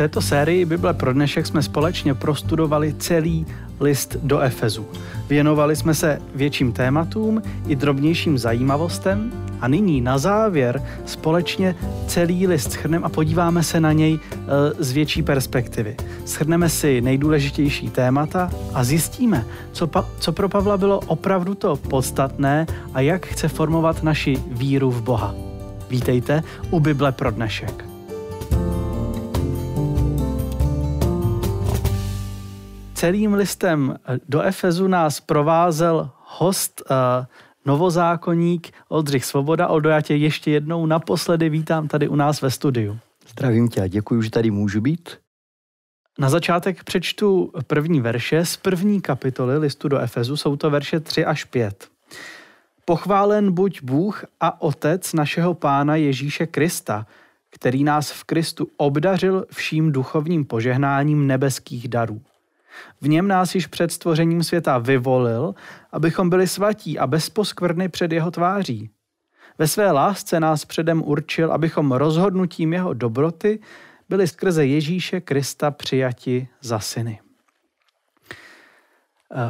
této sérii Bible pro dnešek jsme společně prostudovali celý list do Efezu. Věnovali jsme se větším tématům i drobnějším zajímavostem a nyní na závěr společně celý list schrneme a podíváme se na něj e, z větší perspektivy. Schrneme si nejdůležitější témata a zjistíme, co, pa, co pro Pavla bylo opravdu to podstatné a jak chce formovat naši víru v Boha. Vítejte u Bible pro dnešek. Celým listem do Efezu nás provázel host uh, novozákonník Oldřich Svoboda. Oldo, já tě ještě jednou naposledy vítám tady u nás ve studiu. Zdravím tě a děkuji, že tady můžu být. Na začátek přečtu první verše z první kapitoly listu do Efezu, jsou to verše 3 až 5. Pochválen buď Bůh a Otec našeho Pána Ježíše Krista, který nás v Kristu obdařil vším duchovním požehnáním nebeských darů. V něm nás již před stvořením světa vyvolil, abychom byli svatí a bez poskvrny před jeho tváří. Ve své lásce nás předem určil, abychom rozhodnutím jeho dobroty byli skrze Ježíše Krista přijati za syny.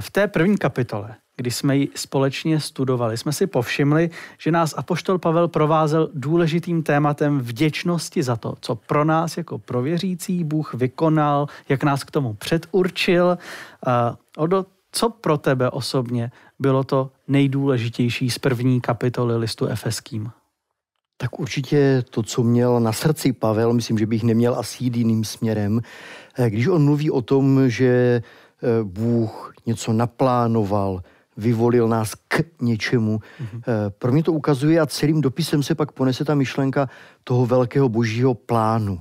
V té první kapitole když jsme ji společně studovali, jsme si povšimli, že nás Apoštol Pavel provázel důležitým tématem vděčnosti za to, co pro nás jako prověřící Bůh vykonal, jak nás k tomu předurčil. Odo, co pro tebe osobně bylo to nejdůležitější z první kapitoly listu Efeským? Tak určitě to, co měl na srdci Pavel, myslím, že bych neměl asi jít jiným směrem. Eh, když on mluví o tom, že eh, Bůh něco naplánoval, vyvolil nás k něčemu. Mm-hmm. Pro mě to ukazuje a celým dopisem se pak ponese ta myšlenka toho velkého božího plánu.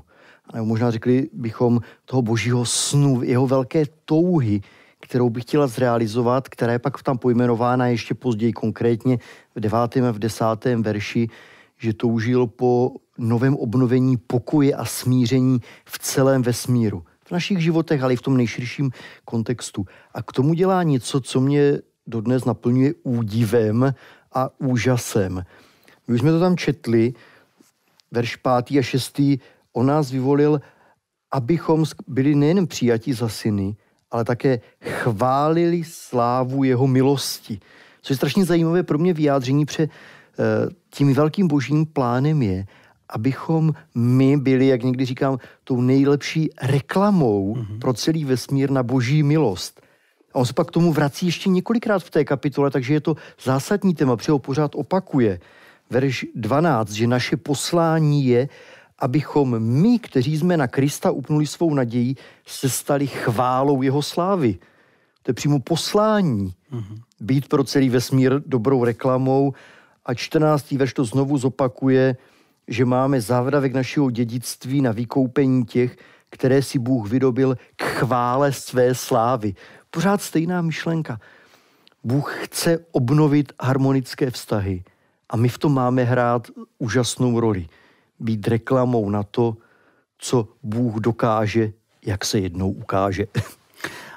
Nebo možná řekli bychom toho božího snu, jeho velké touhy, kterou bych chtěla zrealizovat, která je pak tam pojmenována ještě později konkrétně v devátém a v desátém verši, že toužil po novém obnovení pokoje a smíření v celém vesmíru. V našich životech, ale i v tom nejširším kontextu. A k tomu dělá něco, co mě dodnes naplňuje údivem a úžasem. My už jsme to tam četli, verš 5. a 6. On nás vyvolil, abychom byli nejen přijati za syny, ale také chválili slávu jeho milosti. Co je strašně zajímavé pro mě vyjádření, pře eh, tím velkým božím plánem je, abychom my byli, jak někdy říkám, tou nejlepší reklamou mm-hmm. pro celý vesmír na boží milost. A on se pak k tomu vrací ještě několikrát v té kapitole, takže je to zásadní téma, protože ho pořád opakuje. Verš 12, že naše poslání je, abychom my, kteří jsme na Krista upnuli svou naději, se stali chválou jeho slávy. To je přímo poslání. Mm-hmm. Být pro celý vesmír dobrou reklamou. A 14. verš to znovu zopakuje, že máme závravek našeho dědictví na vykoupení těch, které si Bůh vydobil k chvále své slávy pořád stejná myšlenka. Bůh chce obnovit harmonické vztahy a my v tom máme hrát úžasnou roli. Být reklamou na to, co Bůh dokáže, jak se jednou ukáže.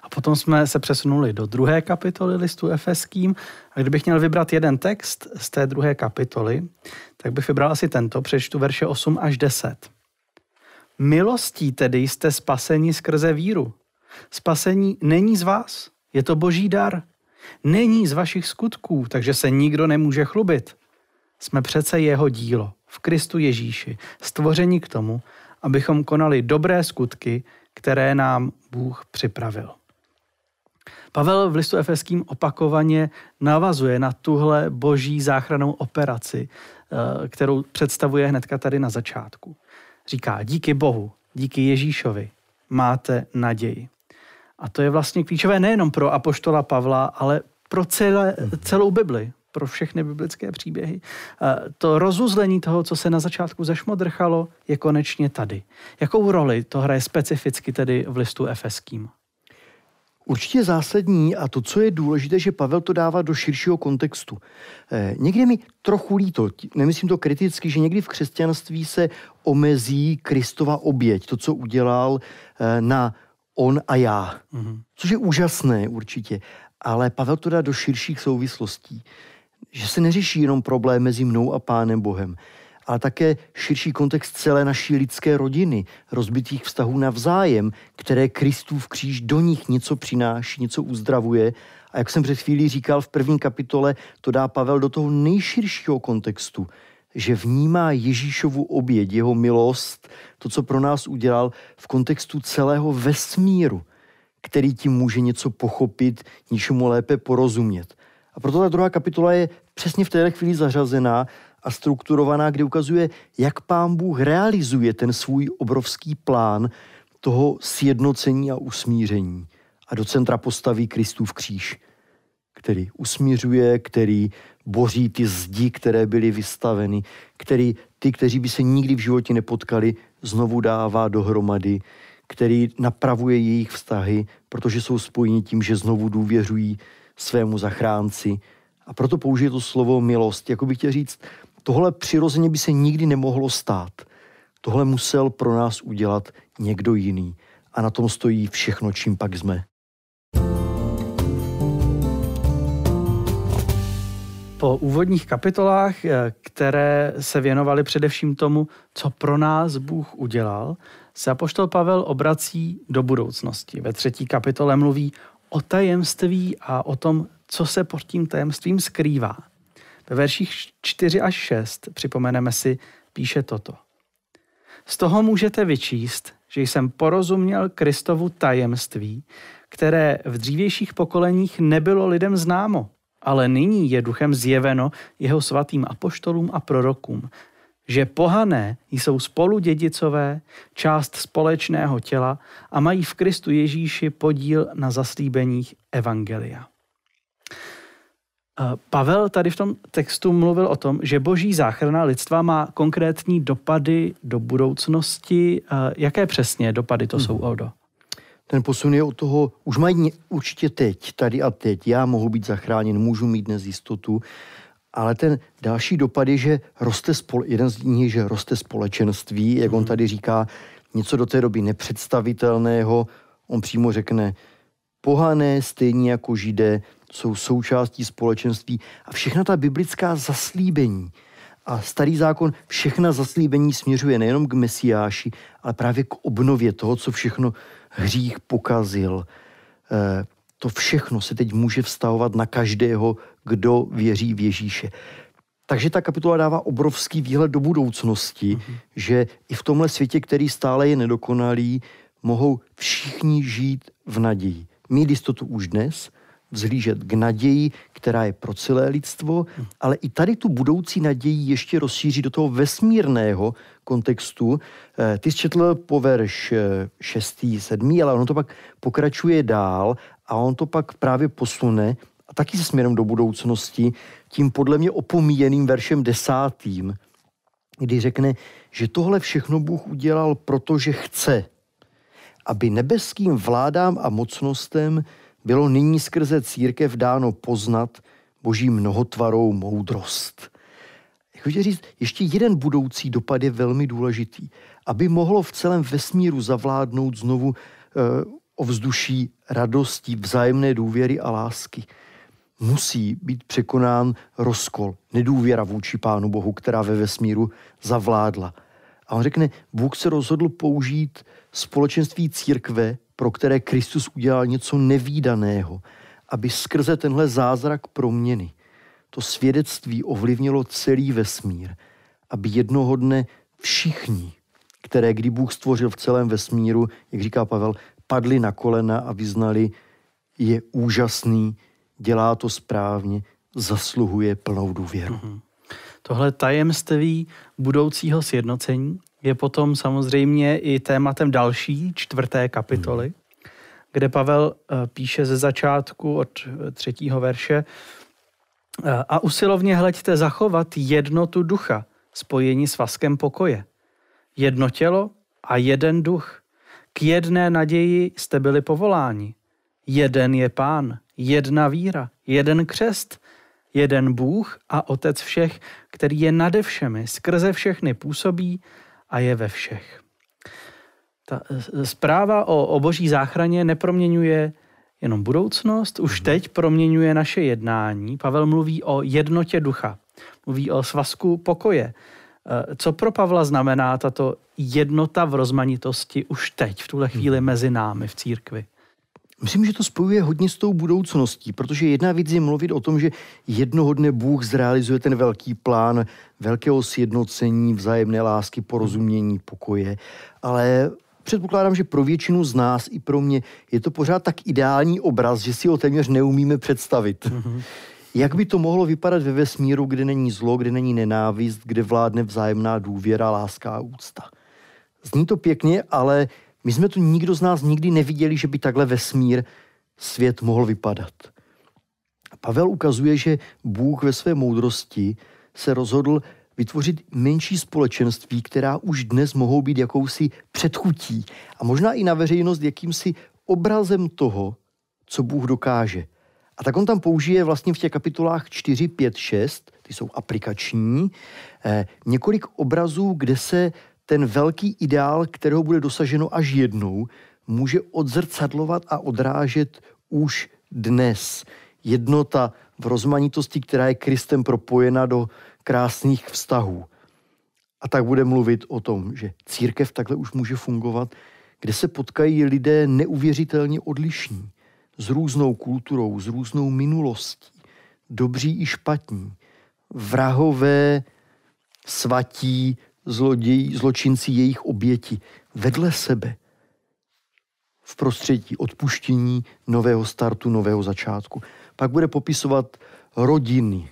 A potom jsme se přesunuli do druhé kapitoly listu Efeským. A kdybych měl vybrat jeden text z té druhé kapitoly, tak bych vybral asi tento, přečtu verše 8 až 10. Milostí tedy jste spaseni skrze víru. Spasení není z vás, je to boží dar. Není z vašich skutků, takže se nikdo nemůže chlubit. Jsme přece jeho dílo v Kristu Ježíši, stvoření k tomu, abychom konali dobré skutky, které nám Bůh připravil. Pavel v listu efeským opakovaně navazuje na tuhle boží záchranou operaci, eh, kterou představuje hnedka tady na začátku. Říká, díky Bohu, díky Ježíšovi máte naději. A to je vlastně klíčové nejenom pro apoštola Pavla, ale pro celé, celou Bibli, pro všechny biblické příběhy. To rozuzlení toho, co se na začátku zašmodrchalo, je konečně tady. Jakou roli to hraje specificky tedy v listu efeským? Určitě zásadní a to, co je důležité, že Pavel to dává do širšího kontextu. Eh, někdy mi trochu líto, nemyslím to kriticky, že někdy v křesťanství se omezí Kristova oběť, to, co udělal eh, na on a já. Mm-hmm. Což je úžasné určitě, ale Pavel to dá do širších souvislostí. Že se neřeší jenom problém mezi mnou a Pánem Bohem, ale také širší kontext celé naší lidské rodiny, rozbitých vztahů navzájem, které Kristův kříž do nich něco přináší, něco uzdravuje. A jak jsem před chvílí říkal v první kapitole, to dá Pavel do toho nejširšího kontextu, že vnímá Ježíšovu oběť, jeho milost, to, co pro nás udělal, v kontextu celého vesmíru, který tím může něco pochopit, něčemu lépe porozumět. A proto ta druhá kapitola je přesně v této chvíli zařazená a strukturovaná, kde ukazuje, jak pán Bůh realizuje ten svůj obrovský plán toho sjednocení a usmíření. A do centra postaví Kristův kříž, který usmířuje, který boří ty zdi, které byly vystaveny, který ty, kteří by se nikdy v životě nepotkali, znovu dává dohromady, který napravuje jejich vztahy, protože jsou spojeni tím, že znovu důvěřují svému zachránci. A proto použije to slovo milost. Jako bych chtěl říct, tohle přirozeně by se nikdy nemohlo stát. Tohle musel pro nás udělat někdo jiný. A na tom stojí všechno, čím pak jsme. Po úvodních kapitolách, eh, které se věnovaly především tomu, co pro nás Bůh udělal, se apoštol Pavel obrací do budoucnosti. Ve třetí kapitole mluví o tajemství a o tom, co se pod tím tajemstvím skrývá. Ve verších 4 až 6, připomeneme si, píše toto. Z toho můžete vyčíst, že jsem porozuměl Kristovu tajemství, které v dřívějších pokoleních nebylo lidem známo, ale nyní je duchem zjeveno jeho svatým apoštolům a prorokům, že pohané jsou spolu dědicové, část společného těla a mají v Kristu Ježíši podíl na zaslíbeních Evangelia. Pavel tady v tom textu mluvil o tom, že boží záchrana lidstva má konkrétní dopady do budoucnosti. Jaké přesně dopady to hmm. jsou, Oldo? Ten posun je od toho, už mají určitě teď, tady a teď. Já mohu být zachráněn, můžu mít dnes jistotu, ale ten další dopad je, že roste spole, jeden z nich je, že roste společenství, jak on hmm. tady říká, něco do té doby nepředstavitelného. On přímo řekne, pohané, stejně jako židé, jsou součástí společenství a všechna ta biblická zaslíbení a starý zákon všechna zaslíbení směřuje nejenom k Mesiáši, ale právě k obnově toho, co všechno hřích pokazil. Eh, to všechno se teď může vztahovat na každého, kdo věří v Ježíše. Takže ta kapitola dává obrovský výhled do budoucnosti, mm-hmm. že i v tomhle světě, který stále je nedokonalý, mohou všichni žít v naději. Mít jistotu už dnes, vzhlížet k naději, která je pro celé lidstvo, ale i tady tu budoucí naději ještě rozšíří do toho vesmírného kontextu. Eh, ty jsi četl po verš 6. 7. ale ono to pak pokračuje dál a on to pak právě posune a taky se směrem do budoucnosti tím podle mě opomíjeným veršem desátým, kdy řekne, že tohle všechno Bůh udělal, protože chce, aby nebeským vládám a mocnostem bylo nyní skrze církev dáno poznat boží mnohotvarou moudrost. Jak chci říct, ještě jeden budoucí dopad je velmi důležitý. Aby mohlo v celém vesmíru zavládnout znovu e, ovzduší radosti, vzájemné důvěry a lásky. Musí být překonán rozkol, nedůvěra vůči Pánu Bohu, která ve vesmíru zavládla. A on řekne, Bůh se rozhodl použít společenství církve, pro které Kristus udělal něco nevýdaného, aby skrze tenhle zázrak proměny to svědectví ovlivnilo celý vesmír, aby jednoho dne všichni, které kdy Bůh stvořil v celém vesmíru, jak říká Pavel, padli na kolena a vyznali, je úžasný, dělá to správně, zasluhuje plnou důvěru. Mm-hmm. Tohle tajemství budoucího sjednocení je potom samozřejmě i tématem další, čtvrté kapitoly, mm. kde Pavel eh, píše ze začátku od eh, třetího verše eh, a usilovně hleďte zachovat jednotu ducha, spojení s vaskem pokoje. Jedno tělo a jeden duch. K jedné naději jste byli povoláni. Jeden je pán, jedna víra, jeden křest, jeden Bůh a Otec všech, který je nade všemi, skrze všechny působí a je ve všech. Ta eh, zpráva o, o boží záchraně neproměňuje jenom budoucnost, už mhm. teď proměňuje naše jednání. Pavel mluví o jednotě ducha, mluví o svazku pokoje, Co pro Pavla znamená tato jednota v rozmanitosti už teď, v tuhle chvíli hmm. mezi námi v církvi? Myslím, že to spojuje hodně s tou budoucností, protože jedna věc je mluvit o tom, že jednoho dne Bůh zrealizuje ten velký plán velkého sjednocení, vzájemné lásky, porozumění, pokoje, ale předpokládám, že pro většinu z nás i pro mě je to pořád tak ideální obraz, že si ho téměř neumíme představit. Mm-hmm. Jak by to mohlo vypadat ve vesmíru, kde není zlo, kde není nenávist, kde vládne vzájemná důvěra, láska a úcta? Zní to pěkně, ale my jsme tu nikdo z nás nikdy neviděli, že by takhle vesmír svět mohl vypadat. Pavel ukazuje, že Bůh ve své moudrosti se rozhodl vytvořit menší společenství, která už dnes mohou být jakousi předchutí a možná i na veřejnost jakýmsi obrazem toho, co Bůh dokáže. A tak on tam použije vlastně v těch kapitolách 4, 5, 6, ty jsou aplikační, eh, několik obrazů, kde se ten velký ideál, kterého bude dosaženo až jednou, může odzrcadlovat a odrážet už dnes. Jednota v rozmanitosti, která je Kristem propojena do krásných vztahů. A tak bude mluvit o tom, že církev takhle už může fungovat, kde se potkají lidé neuvěřitelně odlišní, s různou kulturou, s různou minulostí, dobří i špatní, vrahové, svatí, zloději, zločinci, jejich oběti vedle sebe v prostředí odpuštění, nového startu, nového začátku. Pak bude popisovat rodiny,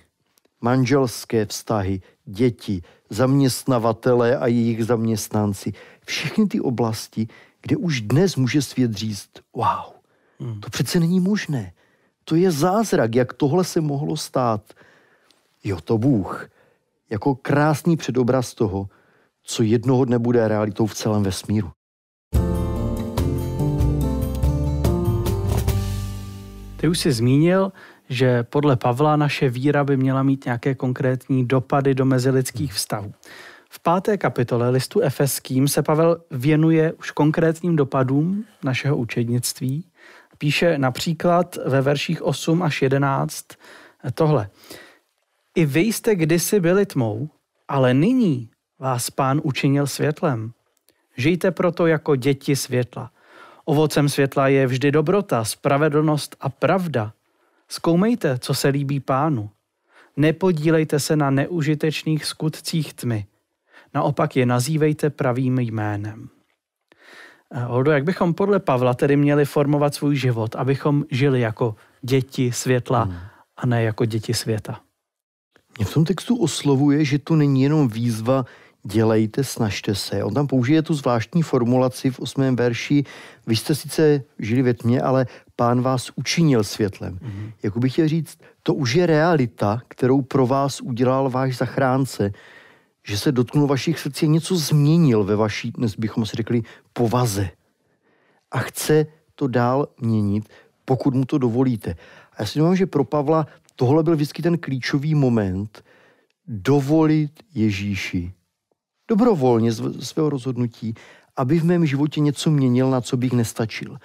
manželské vztahy, děti, zaměstnavatele a jejich zaměstnanci. Všechny ty oblasti, kde už dnes může svět říct, wow, hmm. to přece není možné. To je zázrak, jak tohle se mohlo stát. Jo, to Bůh. Jako krásný předobraz toho, co jednoho dne bude realitou v celém vesmíru. Ty už jsi zmínil, že podle Pavla naše víra by měla mít nějaké konkrétní dopady do mezilidských vztahů. V páté kapitole listu Efeským se Pavel věnuje už konkrétním dopadům našeho učednictví. Píše například ve verších 8 až 11 tohle. I vy jste kdysi byli tmou, ale nyní vás pán učinil světlem. Žijte proto jako děti světla. Ovocem světla je vždy dobrota, spravedlnost a pravda. Zkoumejte, co se líbí pánu. Nepodílejte se na neužitečných skutcích tmy. Naopak je nazývejte pravým jménem. Holdo, jak bychom podle Pavla tedy měli formovat svůj život, abychom žili jako děti světla hmm. a ne jako děti světa? Mě v tom textu oslovuje, že to není jenom výzva dělejte, snažte se. On tam použije tu zvláštní formulaci v osmém verši, vy jste sice žili ve tmě, ale pán vás učinil světlem. Mm-hmm. Jak bych chtěl říct, to už je realita, kterou pro vás udělal váš zachránce, že se dotknul vašich srdcí něco změnil ve vaší, dnes bychom si řekli, povaze. A chce to dál měnit, pokud mu to dovolíte. A já si domám, že pro Pavla tohle byl vždycky ten klíčový moment, dovolit Ježíši dobrovolně z svého rozhodnutí, aby v mém životě něco měnil, na co bych nestačil.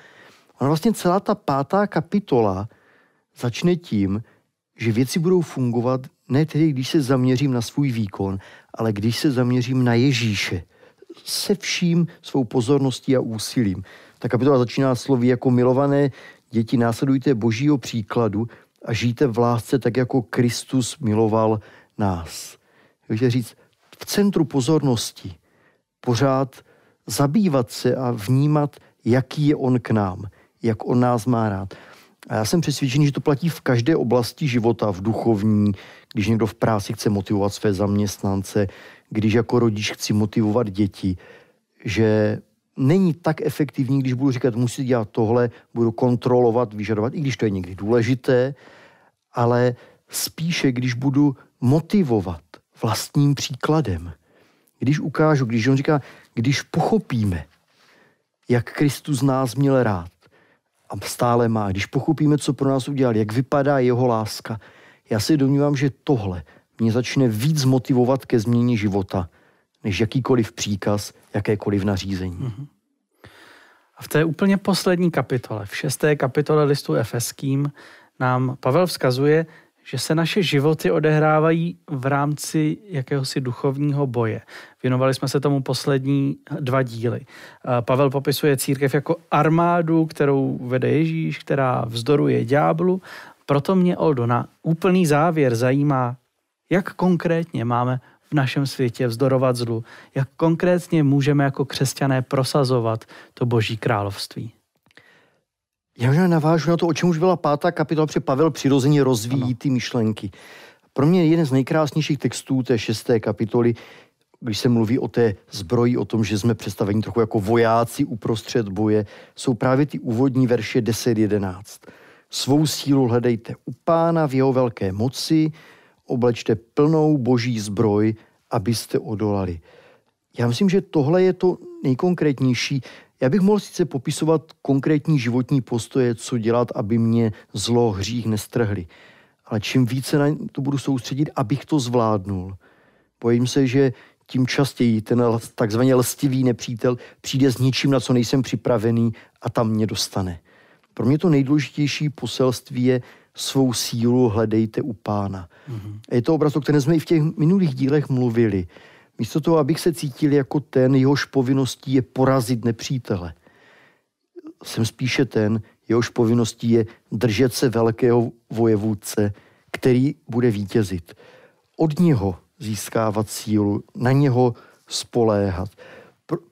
Ona vlastně celá ta pátá kapitola začne tím, že věci budou fungovat ne tedy, když se zaměřím na svůj výkon, ale když se zaměřím na Ježíše se vším svou pozorností a úsilím. Ta kapitola začíná slovy jako milované děti, následujte božího příkladu a žijte v lásce tak, jako Kristus miloval nás. Takže říct, v centru pozornosti pořád zabývat se a vnímat, jaký je on k nám, jak on nás má rád. A já jsem přesvědčený, že to platí v každé oblasti života, v duchovní, když někdo v práci chce motivovat své zaměstnance, když jako rodič chci motivovat děti, že není tak efektivní, když budu říkat, musí dělat tohle, budu kontrolovat, vyžadovat, i když to je někdy důležité, ale spíše, když budu motivovat vlastním příkladem. Když ukážu, když on říká, když pochopíme, jak Kristus nás měl rád a stále má, když pochopíme, co pro nás udělal, jak vypadá jeho láska, já si domnívám, že tohle mě začne víc motivovat ke změně života, než jakýkoliv příkaz, jakékoliv nařízení. Mm-hmm. A v té úplně poslední kapitole, v šesté kapitole listu Efeským, nám Pavel vzkazuje, že se naše životy odehrávají v rámci jakéhosi duchovního boje. Věnovali jsme se tomu poslední dva díly. Pavel popisuje církev jako armádu, kterou vede Ježíš, která vzdoruje ďáblu. Proto mě, Oldo, na úplný závěr zajímá, jak konkrétně máme v našem světě vzdorovat zlu, jak konkrétně můžeme jako křesťané prosazovat to boží království. Já možná navážu na to, o čem už byla pátá kapitola, protože Pavel přirozeně rozvíjí ano. ty myšlenky. Pro mě jeden z nejkrásnějších textů té šesté kapitoly, když se mluví o té zbroji, o tom, že jsme představeni trochu jako vojáci uprostřed boje, jsou právě ty úvodní verše 10-11. Svou sílu hledejte u pána v jeho velké moci, oblečte plnou boží zbroj, abyste odolali. Já myslím, že tohle je to nejkonkrétnější. Já bych mohl sice popisovat konkrétní životní postoje, co dělat, aby mě zlo, hřích nestrhli. Ale čím více na to budu soustředit, abych to zvládnul. Bojím se, že tím častěji ten takzvaně lstivý nepřítel přijde s ničím, na co nejsem připravený a tam mě dostane. Pro mě to nejdůležitější poselství je svou sílu hledejte u pána. Mm-hmm. Je to obraz, o kterém jsme i v těch minulých dílech mluvili. Místo toho, abych se cítil jako ten, jehož povinností je porazit nepřítele. Jsem spíše ten, jehož povinností je držet se velkého vojevůdce, který bude vítězit. Od něho získávat sílu, na něho spoléhat.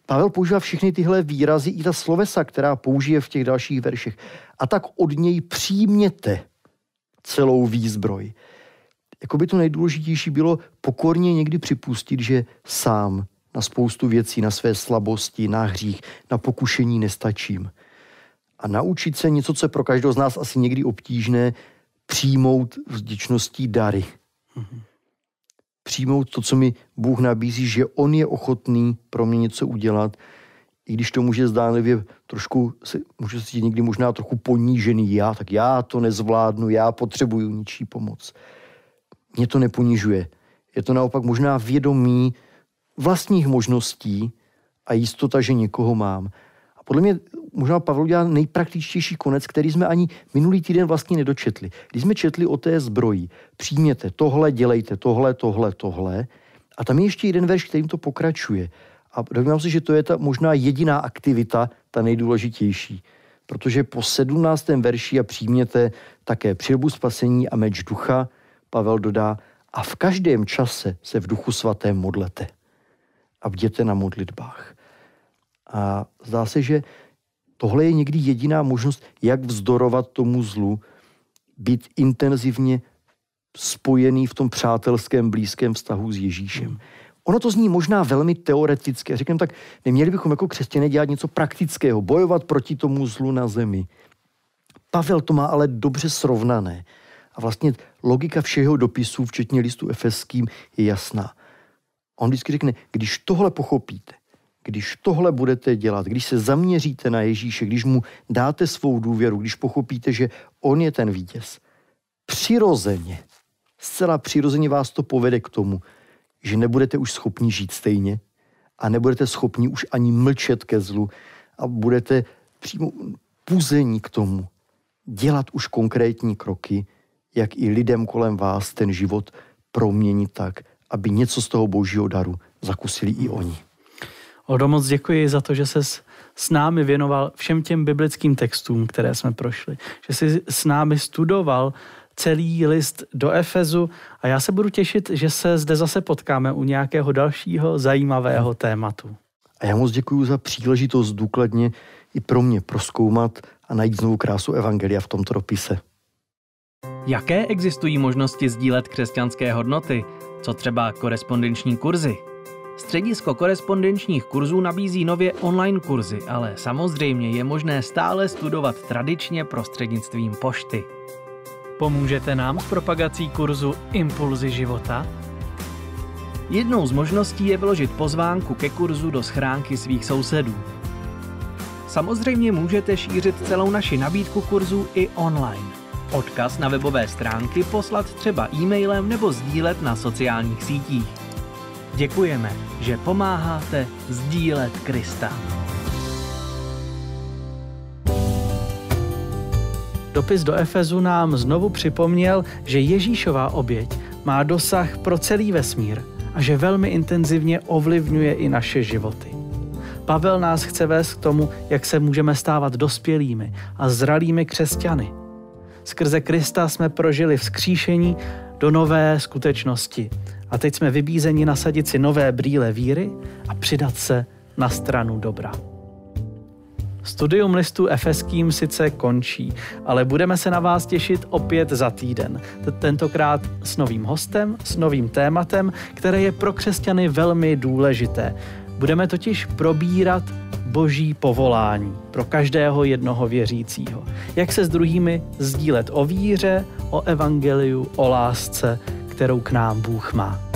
Pavel používá všechny tyhle výrazy i ta slovesa, která použije v těch dalších veršech. A tak od něj přijměte celou výzbroj. Jako by to nejdůležitější bylo pokorně někdy připustit, že sám na spoustu věcí, na své slabosti, na hřích, na pokušení nestačím. A naučit se něco, co je pro každého z nás asi někdy obtížné, přijmout vděčností dary. Mm-hmm. Přijmout to, co mi Bůh nabízí, že On je ochotný pro mě něco udělat, i když to může zdánlivě trošku, se, může se někdy možná trochu ponížený já, tak já to nezvládnu, já potřebuju ničí pomoc. Mě to neponižuje. Je to naopak možná vědomí vlastních možností a jistota, že někoho mám. A podle mě možná Pavel udělal nejpraktičtější konec, který jsme ani minulý týden vlastně nedočetli. Když jsme četli o té zbroji, přijměte tohle, dělejte tohle, tohle, tohle. A tam je ještě jeden verš, kterým to pokračuje. A domnívám se, že to je ta možná jediná aktivita, ta nejdůležitější. Protože po 17. verši a přijměte také přilbu spasení a meč ducha, Pavel dodá, a v každém čase se v duchu svatém modlete a bděte na modlitbách. A zdá se, že tohle je někdy jediná možnost, jak vzdorovat tomu zlu, být intenzivně spojený v tom přátelském, blízkém vztahu s Ježíšem. Hmm. Ono to zní možná velmi teoreticky. Řekněme tak, neměli bychom jako křesťané dělat něco praktického, bojovat proti tomu zlu na zemi. Pavel to má ale dobře srovnané. A vlastně logika všeho dopisu, včetně listu efeským, je jasná. On vždycky řekne, když tohle pochopíte, když tohle budete dělat, když se zaměříte na Ježíše, když mu dáte svou důvěru, když pochopíte, že on je ten vítěz, přirozeně, zcela přirozeně vás to povede k tomu, že nebudete už schopni žít stejně a nebudete schopni už ani mlčet ke zlu a budete přímo puzení k tomu dělat už konkrétní kroky, jak i lidem kolem vás ten život proměnit tak, aby něco z toho božího daru zakusili i oni. Odo, moc děkuji za to, že se s námi věnoval všem těm biblickým textům, které jsme prošli. Že jsi s námi studoval celý list do Efezu a já se budu těšit, že se zde zase potkáme u nějakého dalšího zajímavého tématu. A já moc děkuji za příležitost důkladně i pro mě proskoumat a najít znovu krásu Evangelia v tomto dopise. Jaké existují možnosti sdílet křesťanské hodnoty? Co třeba korespondenční kurzy? Středisko korespondenčních kurzů nabízí nově online kurzy, ale samozřejmě je možné stále studovat tradičně prostřednictvím pošty. Pomůžete nám s propagací kurzu Impulzy života? Jednou z možností je vyložit pozvánku ke kurzu do schránky svých sousedů. Samozřejmě můžete šířit celou naši nabídku kurzů i online. Odkaz na webové stránky poslat třeba e-mailem nebo sdílet na sociálních sítích. Děkujeme, že pomáháte sdílet Krista. Dopis do Efezu nám znovu připomněl, že Ježíšová oběť má dosah pro celý vesmír a že velmi intenzivně ovlivňuje i naše životy. Pavel nás chce vést k tomu, jak se můžeme stávat dospělými a zralými křesťany. Skrze Krista jsme prožili vzkříšení do nové skutečnosti a teď jsme vybízeni nasadit si nové brýle víry a přidat se na stranu dobra. Studium listu efeským sice končí, ale budeme se na vás těšit opět za týden. Tentokrát s novým hostem, s novým tématem, které je pro křesťany velmi důležité. Budeme totiž probírat boží povolání pro každého jednoho věřícího. Jak se s druhými sdílet o víře, o evangeliu, o lásce, kterou k nám Bůh má.